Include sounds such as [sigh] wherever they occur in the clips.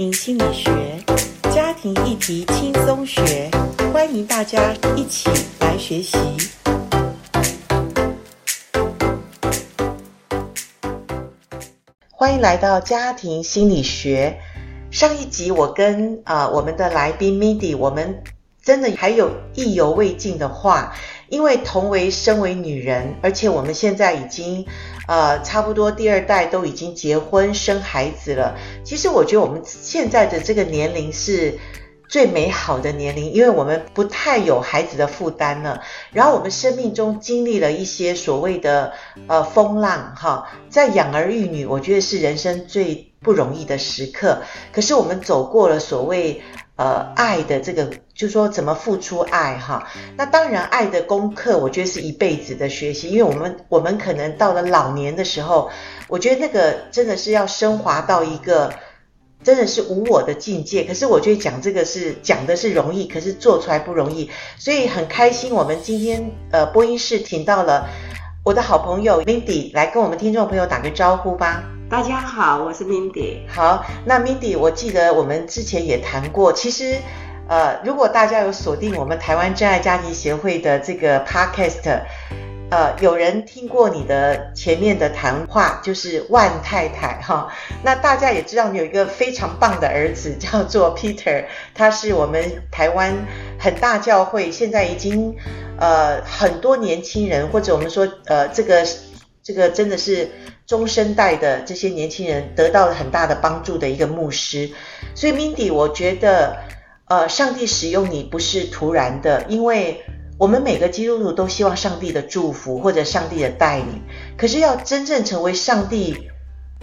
心理学，家庭议题轻松学，欢迎大家一起来学习。欢迎来到家庭心理学。上一集我跟啊、呃、我们的来宾 Mindy，我们真的还有意犹未尽的话，因为同为身为女人，而且我们现在已经。呃，差不多第二代都已经结婚生孩子了。其实我觉得我们现在的这个年龄是最美好的年龄，因为我们不太有孩子的负担了。然后我们生命中经历了一些所谓的呃风浪哈，在养儿育女，我觉得是人生最不容易的时刻。可是我们走过了所谓。呃，爱的这个，就是说怎么付出爱哈。那当然，爱的功课，我觉得是一辈子的学习，因为我们我们可能到了老年的时候，我觉得那个真的是要升华到一个真的是无我的境界。可是我觉得讲这个是讲的是容易，可是做出来不容易。所以很开心，我们今天呃播音室请到了我的好朋友 Mindy 来跟我们听众朋友打个招呼吧。大家好，我是 Mindy。好，那 Mindy，我记得我们之前也谈过。其实，呃，如果大家有锁定我们台湾真爱家庭协会的这个 Podcast，呃，有人听过你的前面的谈话，就是万太太哈。那大家也知道你有一个非常棒的儿子，叫做 Peter，他是我们台湾很大教会，现在已经呃很多年轻人，或者我们说呃这个这个真的是。中生代的这些年轻人得到了很大的帮助的一个牧师，所以 Mindy，我觉得，呃，上帝使用你不是突然的，因为我们每个基督徒都希望上帝的祝福或者上帝的带领，可是要真正成为上帝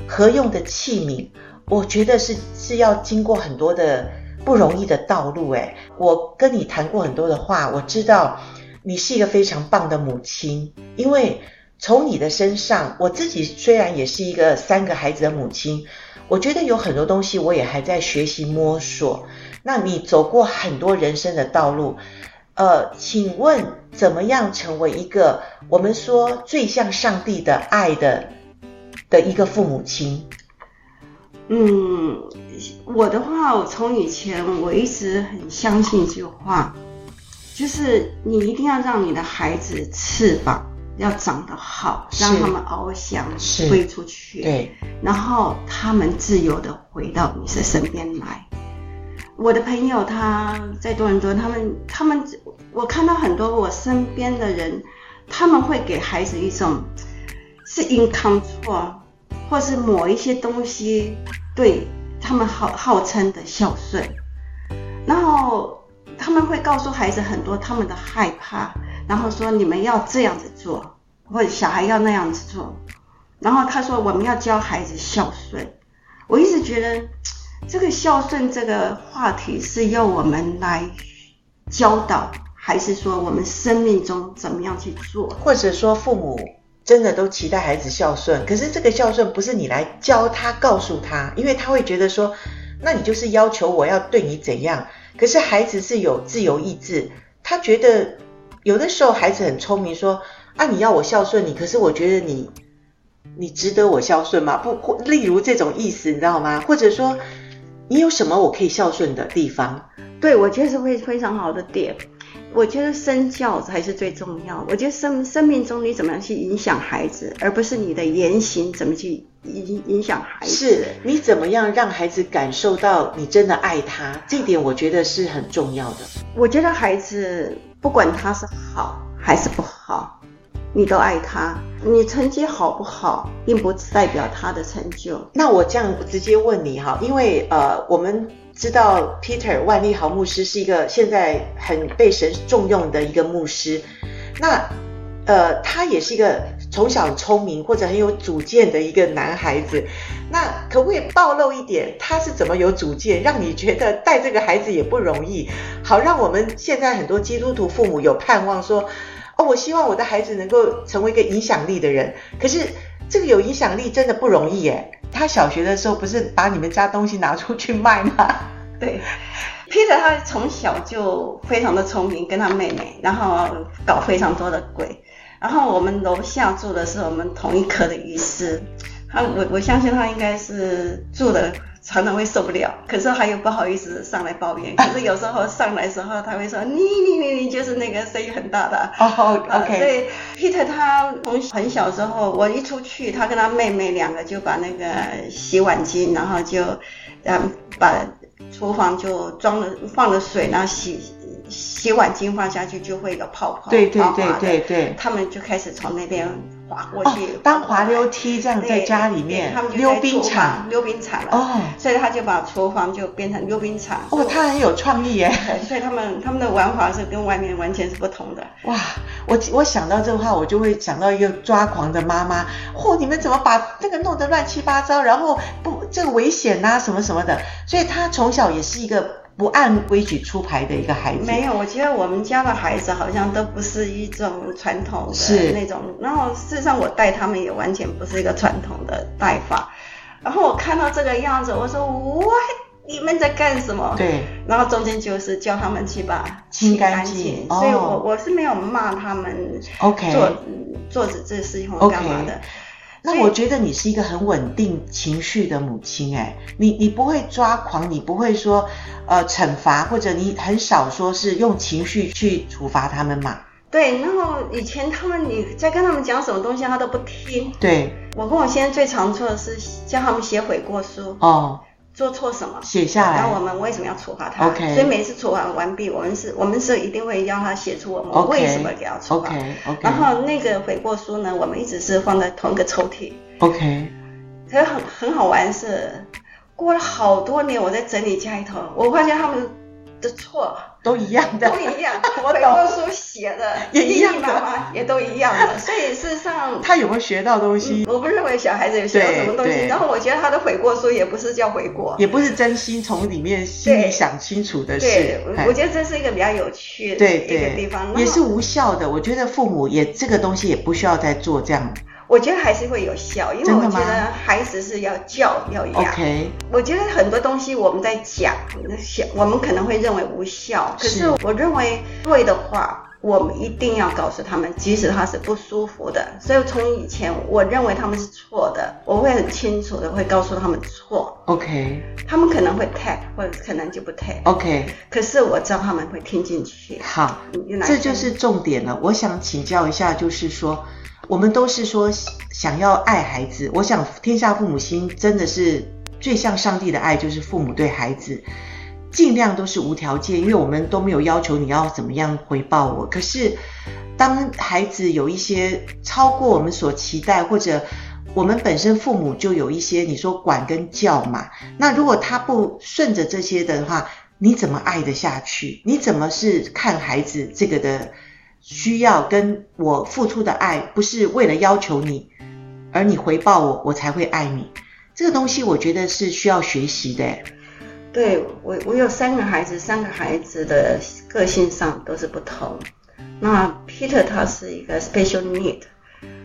合用的器皿，我觉得是是要经过很多的不容易的道路。诶，我跟你谈过很多的话，我知道你是一个非常棒的母亲，因为。从你的身上，我自己虽然也是一个三个孩子的母亲，我觉得有很多东西我也还在学习摸索。那你走过很多人生的道路，呃，请问怎么样成为一个我们说最像上帝的爱的的一个父母亲？嗯，我的话，我从以前我一直很相信一句话，就是你一定要让你的孩子翅膀。要长得好，让他们翱翔飞出去，对，然后他们自由的回到你的身边来。我的朋友他在多伦多，他们他们，我看到很多我身边的人，他们会给孩子一种是 in control，或是某一些东西对他们号号称的孝顺，然后他们会告诉孩子很多他们的害怕。然后说你们要这样子做，或者小孩要那样子做。然后他说我们要教孩子孝顺。我一直觉得这个孝顺这个话题是要我们来教导，还是说我们生命中怎么样去做？或者说父母真的都期待孩子孝顺，可是这个孝顺不是你来教他、告诉他，因为他会觉得说，那你就是要求我要对你怎样。可是孩子是有自由意志，他觉得。有的时候孩子很聪明，说啊，你要我孝顺你，可是我觉得你你值得我孝顺吗？不，例如这种意思，你知道吗？或者说你有什么我可以孝顺的地方？对，我觉得是会非常好的点。我觉得身教才是最重要。我觉得生生命中你怎么样去影响孩子，而不是你的言行怎么去影影响孩子。是你怎么样让孩子感受到你真的爱他？这点我觉得是很重要的。我觉得孩子。不管他是好还是不好，你都爱他。你成绩好不好，并不代表他的成就。那我这样直接问你哈，因为呃，我们知道 Peter 万利豪牧师是一个现在很被神重用的一个牧师。那呃，他也是一个从小聪明或者很有主见的一个男孩子。那可不可以暴露一点，他是怎么有主见，让你觉得带这个孩子也不容易？好，让我们现在很多基督徒父母有盼望说，哦，我希望我的孩子能够成为一个影响力的人。可是这个有影响力真的不容易耶。他小学的时候不是把你们家东西拿出去卖吗？[laughs] 对，Peter 他从小就非常的聪明，跟他妹妹，然后搞非常多的鬼。然后我们楼下住的是我们同一科的医师，他我我相信他应该是住的常常会受不了，可是还有不好意思上来抱怨。可是有时候 [laughs] 上来时候，他会说：“你你你你就是那个声音很大的。”哦、oh,，OK。所以 Peter 他从很小时候，我一出去，他跟他妹妹两个就把那个洗碗机，然后就嗯把厨房就装了放了水，然后洗洗碗巾放下去就会有泡泡。对对对对对。他们就开始从那边。滑过去，哦、当滑溜梯这样在家里面，他们就溜冰场，溜冰场了。哦，所以他就把厨房就变成溜冰场。哦，他很有创意耶。所以他们他们的玩法是跟外面完全是不同的。哇，我我想到这个话，我就会想到一个抓狂的妈妈。嚯、哦，你们怎么把这个弄得乱七八糟？然后不，这个危险呐、啊，什么什么的。所以他从小也是一个。不按规矩出牌的一个孩子，没有。我觉得我们家的孩子好像都不是一种传统的那种。然后事实上，我带他们也完全不是一个传统的带法。然后我看到这个样子，我说：“哇，你们在干什么？”对。然后中间就是叫他们去把清干净。哦。所以我我是没有骂他们。OK。做做这这事情或干嘛的。Okay. 那我觉得你是一个很稳定情绪的母亲，哎，你你不会抓狂，你不会说，呃，惩罚，或者你很少说是用情绪去处罚他们嘛？对，然后以前他们你在跟他们讲什么东西，他都不听。对，我跟我先生最常做的是教他们写悔过书。哦。做错什么？写下来。然后我们为什么要处罚他？OK。所以每次处罚完毕，我们是，我们是一定会要他写出我们为什么给他处罚。OK OK。然后那个悔过书呢，我们一直是放在同一个抽屉。OK。可是很很好玩是，过了好多年，我在整理家里头，我发现他们的错。都一样的，都一样。[laughs] 我懂。书写的也一样的吗？也都一样的。[laughs] 所以事实上，他有没有学到东西？我不认为小孩子有学到什么东西。然后我觉得他的悔过书也不是叫悔过，也不是真心从里面心里想清楚的事。对，我觉得这是一个比较有趣的一个地方。也是无效的。我觉得父母也这个东西也不需要再做这样。我觉得还是会有效，因为我觉得孩子是要教要养。OK。我觉得很多东西我们在讲，我们可能会认为无效，可是我认为对的话，我们一定要告诉他们，即使他是不舒服的。所以从以前我认为他们是错的，我会很清楚的会告诉他们错。OK。他们可能会 take，或者可能就不 take。OK。可是我知道他们会听进去。好，这就是重点了。我想请教一下，就是说。我们都是说想要爱孩子，我想天下父母心真的是最像上帝的爱，就是父母对孩子尽量都是无条件，因为我们都没有要求你要怎么样回报我。可是当孩子有一些超过我们所期待，或者我们本身父母就有一些你说管跟教嘛，那如果他不顺着这些的话，你怎么爱得下去？你怎么是看孩子这个的？需要跟我付出的爱，不是为了要求你，而你回报我，我才会爱你。这个东西我觉得是需要学习的。对，我，我有三个孩子，三个孩子的个性上都是不同。那 Peter 他是一个 special need，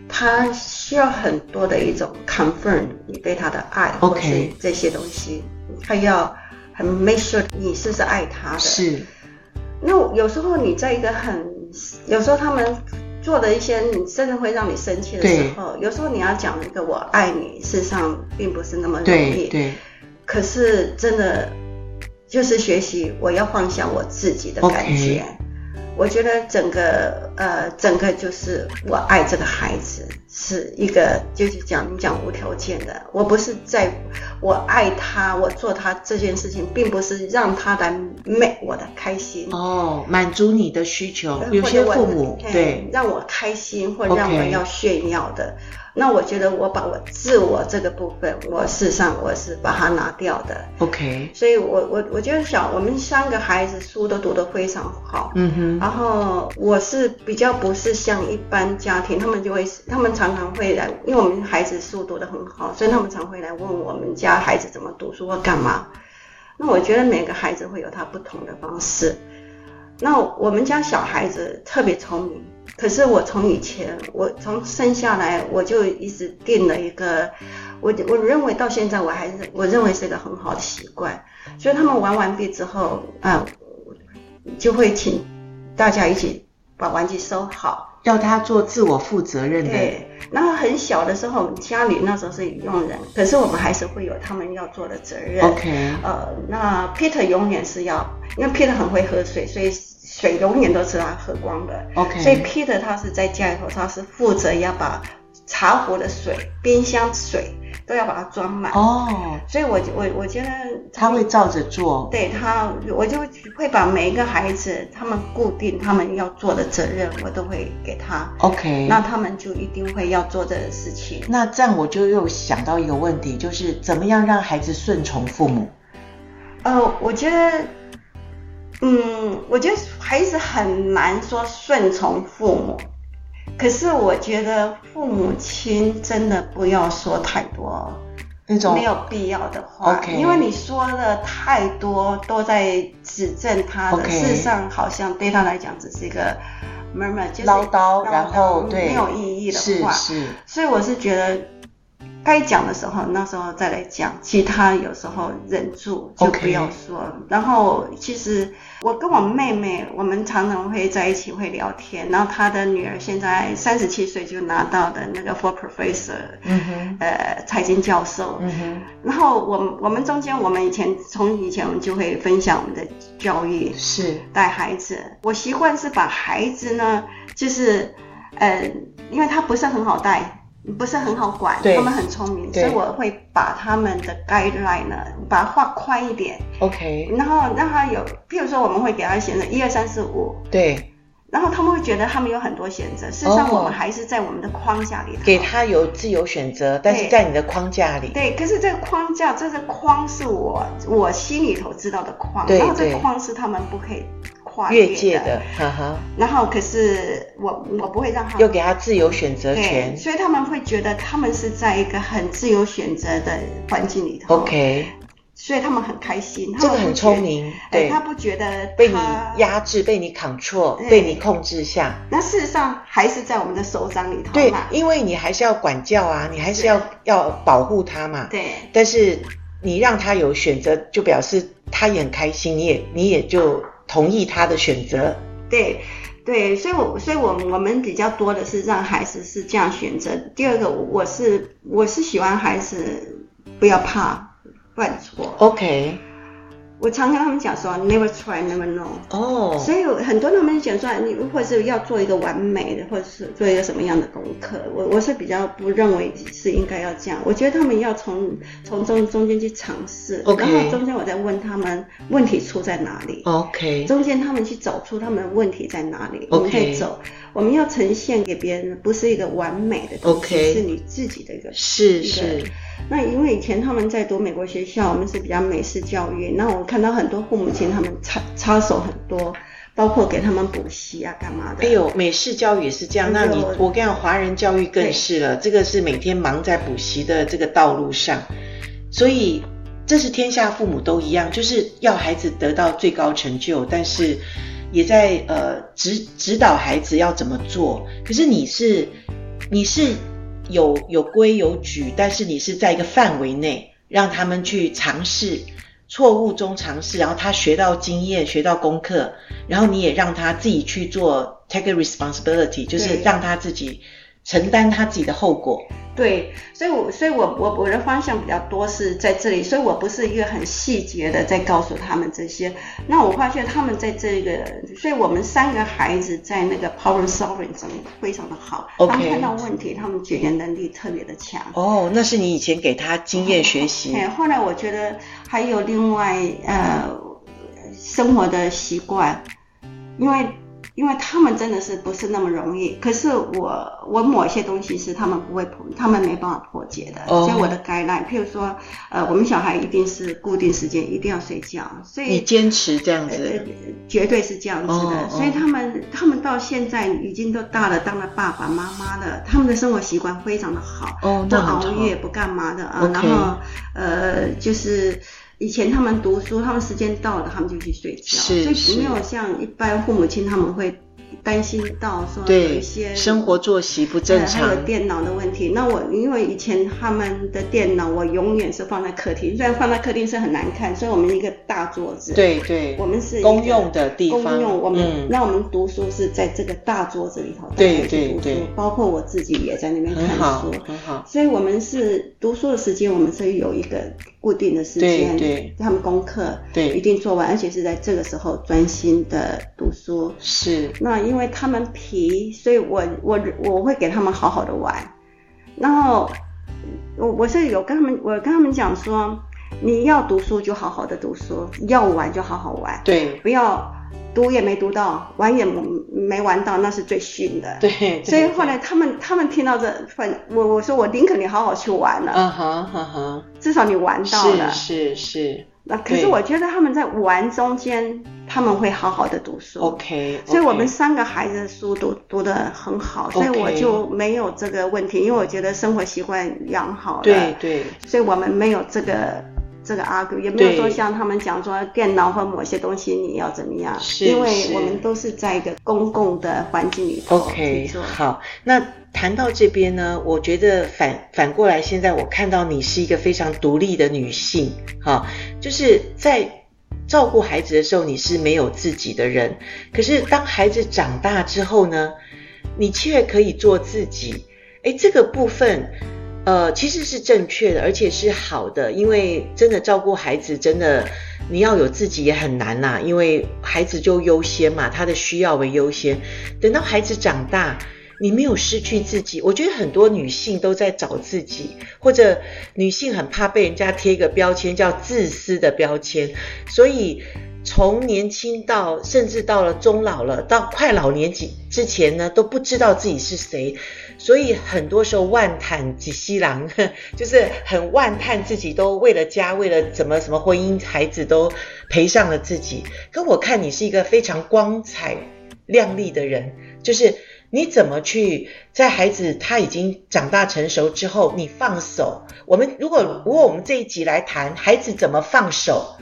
他需要很多的一种 confirm 你对他的爱是这些东西，他要很 make sure 你是不是爱他的。是。那有时候你在一个很有时候他们做的一些，你真的会让你生气的时候，有时候你要讲一个我爱你，事实上并不是那么容易。对对。可是真的就是学习，我要放下我自己的感觉。Okay. 我觉得整个呃，整个就是我爱这个孩子是一个，就是讲你讲无条件的。我不是在，我爱他，我做他这件事情，并不是让他来 make 我的开心哦，满足你的需求。有些父母对让我开心或让我要炫耀的。Okay. 那我觉得我把我自我这个部分，我事实上我是把它拿掉的。OK。所以我我我就想我们三个孩子书都读得非常好。嗯哼。然后我是比较不是像一般家庭，他们就会他们常常会来，因为我们孩子书读得很好，所以他们常会来问我们家孩子怎么读书或干嘛。那我觉得每个孩子会有他不同的方式。那我们家小孩子特别聪明。可是我从以前，我从生下来我就一直定了一个，我我认为到现在我还是我认为是一个很好的习惯。所以他们玩完毕之后，啊、就会请大家一起把玩具收好，要他做自我负责任的。对，然后很小的时候，家里那时候是佣人，可是我们还是会有他们要做的责任。OK。呃，那 Peter 永远是要，因为 Peter 很会喝水，所以水永远都是他喝光的。OK。所以 Peter 他是在家里头，他是负责要把茶壶的水、冰箱水。都要把它装满哦，所以我我我觉得他会照着做，对他，我就会把每一个孩子他们固定他们要做的责任，我都会给他。OK，那他们就一定会要做这个事情。那这样我就又想到一个问题，就是怎么样让孩子顺从父母？呃，我觉得，嗯，我觉得孩子很难说顺从父母。可是我觉得父母亲真的不要说太多那种没有必要的话，okay. 因为你说的太多都在指正他的，okay. 事实上好像对他来讲只是一个 murmur，就是唠叨，然后对没有意义的话，是是，所以我是觉得。该讲的时候，那时候再来讲。其他有时候忍住就不要说。Okay. 然后其实我跟我妹妹，我们常常会在一起会聊天。然后她的女儿现在三十七岁就拿到的那个 For Professor，嗯哼，呃，财经教授。嗯哼。然后我们我们中间，我们以前从以前我们就会分享我们的教育，是带孩子。我习惯是把孩子呢，就是呃，因为他不是很好带。不是很好管，他们很聪明，所以我会把他们的 guideline 呢，把它画宽一点，OK，然后让他有，譬如说我们会给他选择一二三四五，对，然后他们会觉得他们有很多选择，事实上我们还是在我们的框架里头，给他有自由选择，但是在你的框架里，对，可是这个框架，这个框是我我心里头知道的框，然后这个框是他们不可以。越界的，哈哈。然后可是我我不会让他又给他自由选择权，所以他们会觉得他们是在一个很自由选择的环境里头。OK，所以他们很开心。这个很聪明，对，他不觉得被你压制、被你 control、被你控制下。那事实上还是在我们的手掌里头。对，因为你还是要管教啊，你还是要要保护他嘛。对。但是你让他有选择，就表示他也很开心，你也你也就。同意他的选择，对，对，所以我，所以我，我们比较多的是让孩子是这样选择。第二个，我是，我是喜欢孩子不要怕犯错。OK。我常跟他们讲说，never try, never know。哦。所以很多他们讲说，你或者是要做一个完美的，或者是做一个什么样的功课，我我是比较不认为是应该要这样。我觉得他们要从从中中间去尝试，okay. 然后中间我再问他们问题出在哪里。OK。中间他们去找出他们的问题在哪里，我们可以走。我们要呈现给别人不是一个完美的东西，okay. 是你自己的一个。是是。那因为以前他们在读美国学校，我们是比较美式教育。那我看到很多父母亲他们插插手很多，包括给他们补习啊，干嘛的。哎呦，美式教育也是这样。那你我跟你讲，华人教育更是了，这个是每天忙在补习的这个道路上。所以这是天下父母都一样，就是要孩子得到最高成就，但是也在呃指指导孩子要怎么做。可是你是你是。有有规有矩，但是你是在一个范围内让他们去尝试，错误中尝试，然后他学到经验，学到功课，然后你也让他自己去做 take a responsibility，就是让他自己。承担他自己的后果。对，所以我，所以我，我，我的方向比较多是在这里，所以我不是一个很细节的在告诉他们这些。那我发现他们在这个，所以我们三个孩子在那个 problem solving 上面非常的好。Okay. 他们看到问题，他们解决能力特别的强。哦，那是你以前给他经验学习。哎，后来我觉得还有另外呃生活的习惯，因为。因为他们真的是不是那么容易，可是我我某些东西是他们不会破，他们没办法破解的。Oh. 所以我的 guideline，譬如说，呃，我们小孩一定是固定时间一定要睡觉，所以你坚持这样子，呃，绝对是这样子的。Oh. 所以他们他们到现在已经都大了，当了爸爸妈妈了，他们的生活习惯非常的好，哦，不熬夜不干嘛的啊.然后呃就是。以前他们读书，他们时间到了，他们就去睡觉，是，所以没有像一般父母亲他们会担心到说有一些生活作息不正常，还有电脑的问题。那我因为以前他们的电脑我永远是放在客厅，虽然放在客厅是很难看，所以我们一个大桌子，对对，我们是公用的地方，公用我们、嗯、那我们读书是在这个大桌子里头，对对对，包括我自己也在那边看书，很好，很好。所以我们是读书的时间，我们是有一个固定的时间，对。对，他们功课对。一定做完，而且是在这个时候专心的读书。是，那因为他们皮，所以我我我会给他们好好的玩。然后我我是有跟他们，我跟他们讲说，你要读书就好好的读书，要玩就好好玩，对，不要读也没读到，玩也没玩到，那是最逊的。对，对，[laughs] 所以后来他们他们听到这份，我我说我宁可你好好去玩了，嗯哼嗯哼，至少你玩到了，是是是。那可是我觉得他们在玩中间，他们会好好的读书。OK，所以我们三个孩子的书读读的很好所以我就没有这个问题，因为我觉得生活习惯养好了。对对。所以我们没有这个这个 argue，也没有说像他们讲说电脑或某些东西你要怎么样，是因为我们都是在一个公共的环境里头。OK，好，那。谈到这边呢，我觉得反反过来，现在我看到你是一个非常独立的女性，哈，就是在照顾孩子的时候，你是没有自己的人，可是当孩子长大之后呢，你却可以做自己，诶，这个部分，呃，其实是正确的，而且是好的，因为真的照顾孩子，真的你要有自己也很难呐，因为孩子就优先嘛，他的需要为优先，等到孩子长大。你没有失去自己，我觉得很多女性都在找自己，或者女性很怕被人家贴一个标签，叫自私的标签。所以从年轻到甚至到了中老了，到快老年纪之前呢，都不知道自己是谁。所以很多时候万叹几西郎，[laughs] 就是很万叹自己都为了家，为了怎么什么婚姻、孩子都赔上了自己。可我看你是一个非常光彩亮丽的人，就是。你怎么去在孩子他已经长大成熟之后，你放手？我们如果如果我们这一集来谈孩子怎么放手，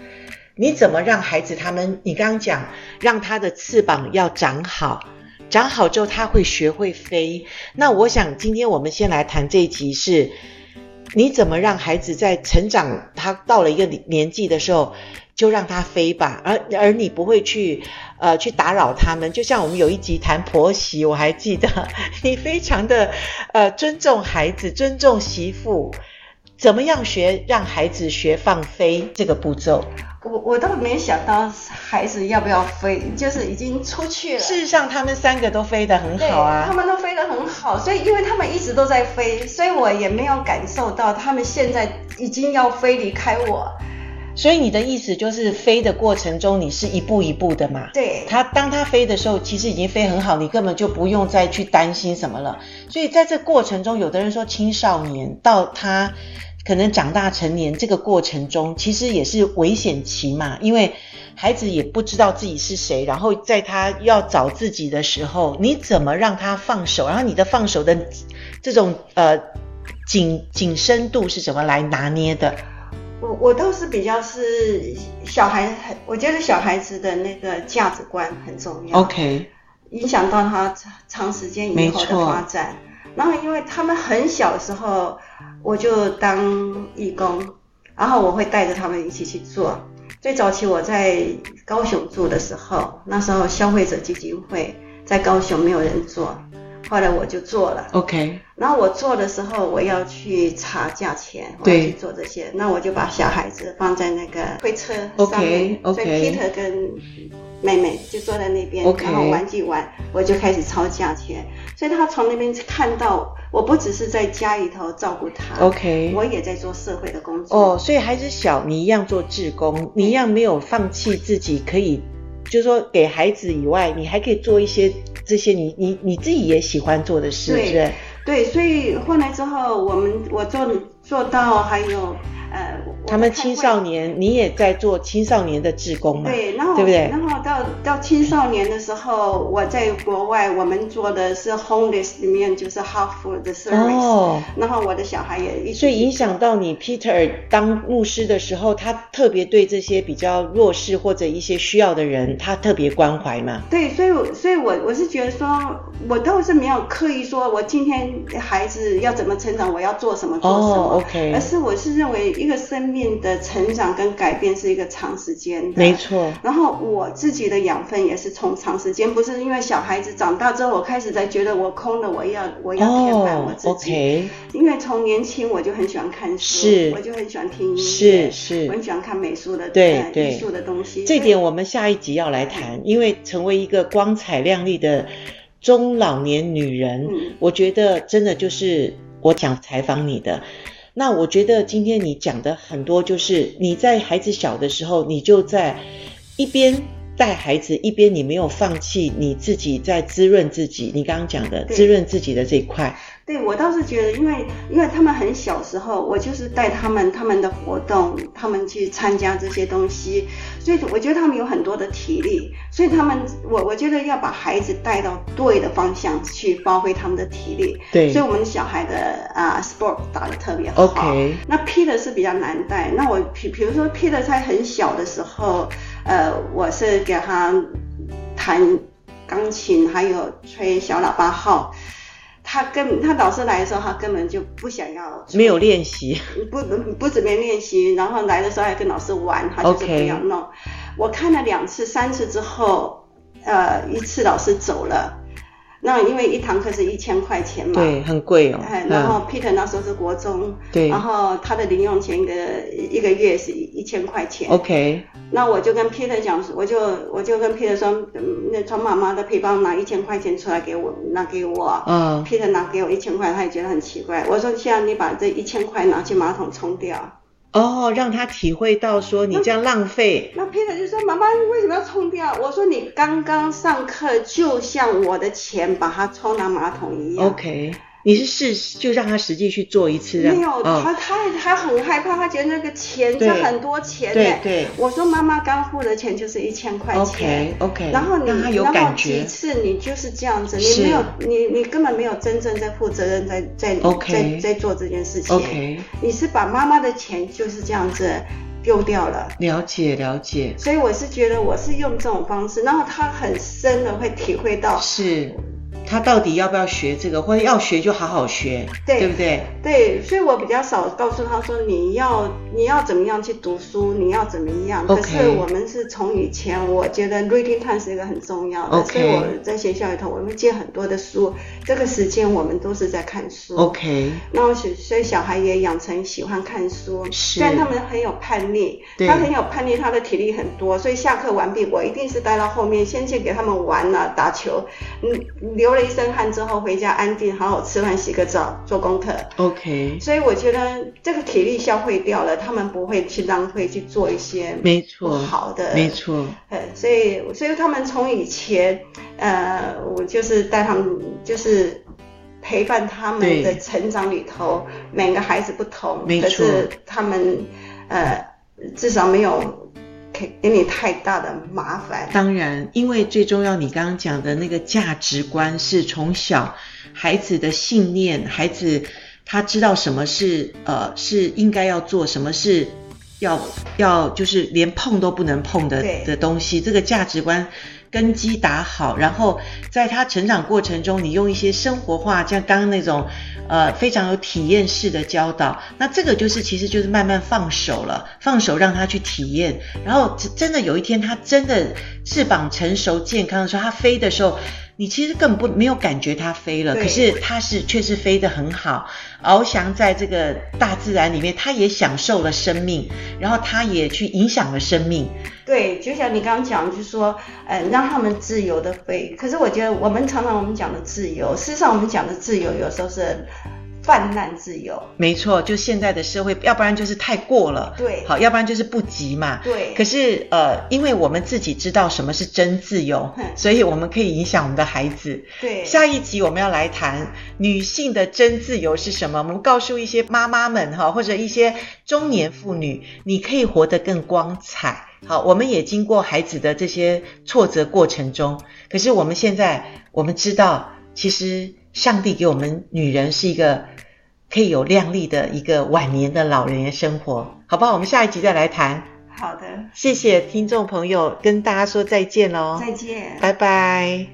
你怎么让孩子他们？你刚刚讲让他的翅膀要长好，长好之后他会学会飞。那我想今天我们先来谈这一集是，你怎么让孩子在成长，他到了一个年纪的时候。就让他飞吧，而而你不会去呃去打扰他们。就像我们有一集谈婆媳，我还记得 [laughs] 你非常的呃尊重孩子，尊重媳妇，怎么样学让孩子学放飞这个步骤？我我倒没想到孩子要不要飞，就是已经出去了。事实上，他们三个都飞得很好啊，他们都飞得很好，所以因为他们一直都在飞，所以我也没有感受到他们现在已经要飞离开我。所以你的意思就是飞的过程中，你是一步一步的嘛？对。他当他飞的时候，其实已经飞很好，你根本就不用再去担心什么了。所以在这过程中，有的人说青少年到他可能长大成年这个过程中，其实也是危险期嘛，因为孩子也不知道自己是谁，然后在他要找自己的时候，你怎么让他放手？然后你的放手的这种呃紧紧深度是怎么来拿捏的？我我倒是比较是小孩，我觉得小孩子的那个价值观很重要，OK，影响到他长长时间以后的发展。然后因为他们很小的时候，我就当义工，然后我会带着他们一起去做。最早期我在高雄住的时候，那时候消费者基金会在高雄没有人做。后来我就做了，OK。然后我做的时候，我要去查价钱，我要去做这些。那我就把小孩子放在那个推车上面，OK，OK。所以 Peter 跟妹妹就坐在那边，OK。然后玩具玩，我就开始抄价钱。所以他从那边看到，我不只是在家里头照顾他，OK。我也在做社会的工作。哦，所以孩子小，你一样做志工，你一样没有放弃自己可以。就是说，给孩子以外，你还可以做一些这些你你你自己也喜欢做的事，对对，对，所以后来之后，我们我做做到还有呃，他们青少年，你也在做青少年的志工嘛？对，然后对不对？然后到到青少年的时候，我在国外，我们做的是 homeless 里面就是 heart food 的 service。哦。然后我的小孩也一。所以影响到你，Peter 当牧师的时候，他特别对这些比较弱势或者一些需要的人，他特别关怀嘛？对，所以，所以我我是觉得说，我倒是没有刻意说，我今天孩子要怎么成长，我要做什么做什么。哦，OK。而是我是认为一个生命的成长跟改变是一个长时间的。没错。然后我自己的养分也是从长时间，不是因为小孩子长大之后，我开始才觉得我空了，我要我要填满我自己。因为从年轻我就很喜欢看书，是，我就很喜欢听音乐，是是，我很喜欢看美术的对对艺术的东西。这点我们下一集要来谈，因为成为一个光彩亮丽的中老年女人，嗯，我觉得真的就是我想采访你的。那我觉得今天你讲的很多，就是你在孩子小的时候，你就在一边带孩子，一边你没有放弃你自己在滋润自己。你刚刚讲的滋润自己的这一块。对，我倒是觉得，因为因为他们很小时候，我就是带他们他们的活动，他们去参加这些东西，所以我觉得他们有很多的体力，所以他们我我觉得要把孩子带到对的方向去发挥他们的体力。对，所以我们小孩的啊、uh, sport 打得特别好。OK。那 Peter 是比较难带，那我比比如说 Peter 在很小的时候，呃，我是给他弹钢琴，还有吹小喇叭号。他跟他老师来的时候，他根本就不想要，没有练习，不不不怎么练习，然后来的时候还跟老师玩，他就是不要弄。我看了两次、三次之后，呃，一次老师走了。那因为一堂课是一千块钱嘛，对，很贵哦。哎，然后 Peter 那时候是国中，对，然后他的零用钱一个一个月是一千块钱。OK。那我就跟 Peter 讲，我就我就跟 Peter 说，那从妈妈的皮包拿一千块钱出来给我，拿给我。嗯。Peter 拿给我一千块，他也觉得很奇怪。我说，现在你把这一千块拿去马桶冲掉。哦，让他体会到说你这样浪费。那 Peter 就说：“妈妈，你为什么要冲掉？”我说：“你刚刚上课就像我的钱把它冲到马桶一样。” OK。你是试就让他实际去做一次，没有，他、哦、他他很害怕，他觉得那个钱是很多钱对，对对。我说妈妈刚付的钱就是一千块钱。OK OK。然后你有感觉。然后几次你就是这样子，你没有你你根本没有真正在负责任在在.在在做这件事情。OK。你是把妈妈的钱就是这样子丢掉了。了解了解。所以我是觉得我是用这种方式，然后他很深的会体会到。是。他到底要不要学这个，或者要学就好好学，对，对不对？对，所以我比较少告诉他说，你要你要怎么样去读书，你要怎么样。可是我们是从以前，我觉得 reading time 是一个很重要的.所以我在学校里头，我们借很多的书，这个时间我们都是在看书。OK。然后所以小孩也养成喜欢看书，虽然他们很有叛逆，他很有叛逆，他的体力很多，所以下课完毕，我一定是待到后面，先去给他们玩了，打球，嗯，留了。一身汗之后回家安定，好好吃饭，洗个澡，做功课。OK。所以我觉得这个体力消费掉了，他们不会去浪费去做一些没错好的，没错。呃，所以所以他们从以前，呃，我就是带他们，就是陪伴他们的成长里头，每个孩子不同，没错。可是他们呃至少没有。给你太大的麻烦。当然，因为最重要，你刚刚讲的那个价值观是从小孩子的信念，孩子他知道什么是呃是应该要做，什么是要要就是连碰都不能碰的的东西，这个价值观。根基打好，然后在他成长过程中，你用一些生活化，像刚刚那种，呃，非常有体验式的教导，那这个就是其实就是慢慢放手了，放手让他去体验，然后真的有一天他真的翅膀成熟健康的时候，他飞的时候。你其实根本不没有感觉它飞了，可是它是确实飞得很好，翱翔在这个大自然里面，它也享受了生命，然后它也去影响了生命。对，就像你刚刚讲，就是说，呃，让他们自由的飞。可是我觉得我们常常我们讲的自由，事实上我们讲的自由有时候是。泛滥自由。没错，就现在的社会，要不然就是太过了，对，好，要不然就是不急嘛，对。可是呃，因为我们自己知道什么是真自由，所以我们可以影响我们的孩子。对。下一集我们要来谈女性的真自由是什么？我们告诉一些妈妈们哈，或者一些中年妇女，你可以活得更光彩。好，我们也经过孩子的这些挫折过程中，可是我们现在我们知道，其实上帝给我们女人是一个可以有靓丽的一个晚年的老人的生活，好不好？我们下一集再来谈。好的，谢谢听众朋友，跟大家说再见喽。再见，拜拜。